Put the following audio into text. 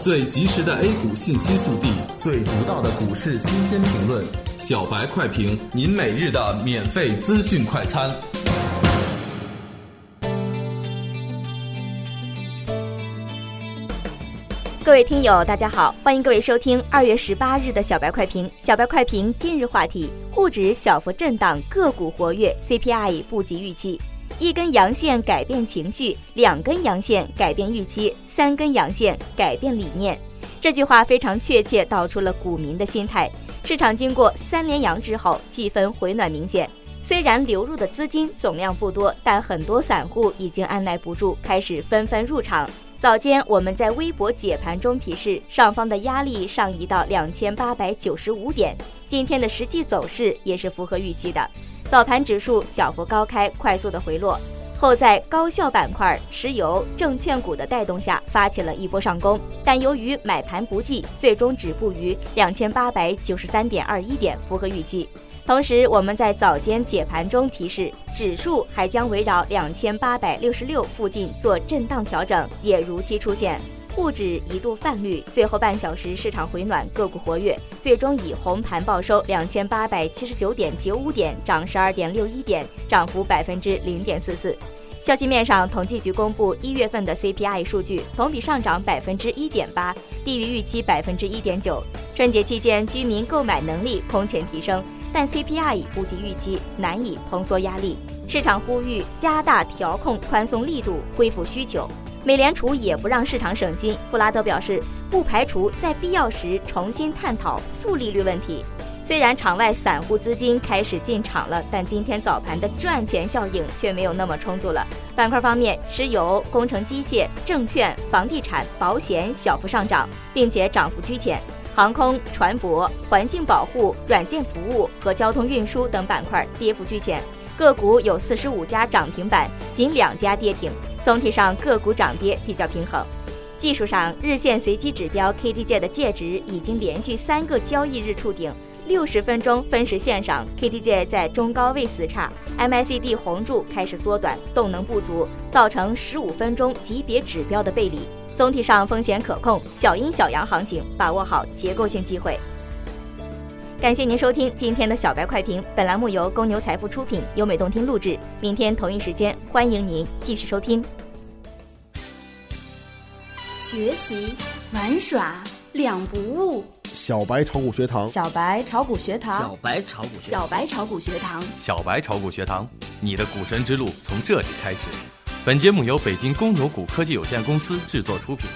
最及时的 A 股信息速递，最独到的股市新鲜评论，小白快评，您每日的免费资讯快餐。各位听友，大家好，欢迎各位收听二月十八日的小白快评。小白快评今日话题：沪指小幅震荡，个股活跃，CPI 不及预期。一根阳线改变情绪，两根阳线改变预期，三根阳线改变理念。这句话非常确切，道出了股民的心态。市场经过三连阳之后，气氛回暖明显。虽然流入的资金总量不多，但很多散户已经按耐不住，开始纷纷入场。早间我们在微博解盘中提示，上方的压力上移到两千八百九十五点。今天的实际走势也是符合预期的。早盘指数小幅高开，快速的回落，后在高效板块、石油、证券股的带动下，发起了一波上攻。但由于买盘不济，最终止步于两千八百九十三点二一点，符合预期。同时，我们在早间解盘中提示，指数还将围绕两千八百六十六附近做震荡调整，也如期出现。沪指一度泛绿，最后半小时市场回暖，个股活跃，最终以红盘报收两千八百七十九点九五点，涨十二点六一点，涨幅百分之零点四四。消息面上，统计局公布一月份的 CPI 数据，同比上涨百分之一点八，低于预期百分之一点九。春节期间，居民购买能力空前提升。但 CPI 不及预期，难以通缩压力。市场呼吁加大调控宽松力度，恢复需求。美联储也不让市场省心。布拉德表示，不排除在必要时重新探讨负利率问题。虽然场外散户资金开始进场了，但今天早盘的赚钱效应却没有那么充足了。板块方面，石油、工程机械、证券、房地产、保险小幅上涨，并且涨幅居前。航空、船舶、环境保护、软件服务和交通运输等板块跌幅居前，个股有四十五家涨停板，仅两家跌停。总体上个股涨跌比较平衡。技术上，日线随机指标 KDJ 的介值已经连续三个交易日触顶。六十分钟分时线上，KDJ 在中高位死叉，MACD 红柱开始缩短，动能不足，造成十五分钟级别指标的背离。总体上风险可控，小阴小阳行情，把握好结构性机会。感谢您收听今天的小白快评，本栏目由公牛财富出品，优美动听录制。明天同一时间，欢迎您继续收听。学习玩耍两不误，小白炒股学堂，小白炒股学堂，小白炒股学，小白炒股学堂，小白炒股学堂，你的股神之路从这里开始。本节目由北京公牛股科技有限公司制作出品。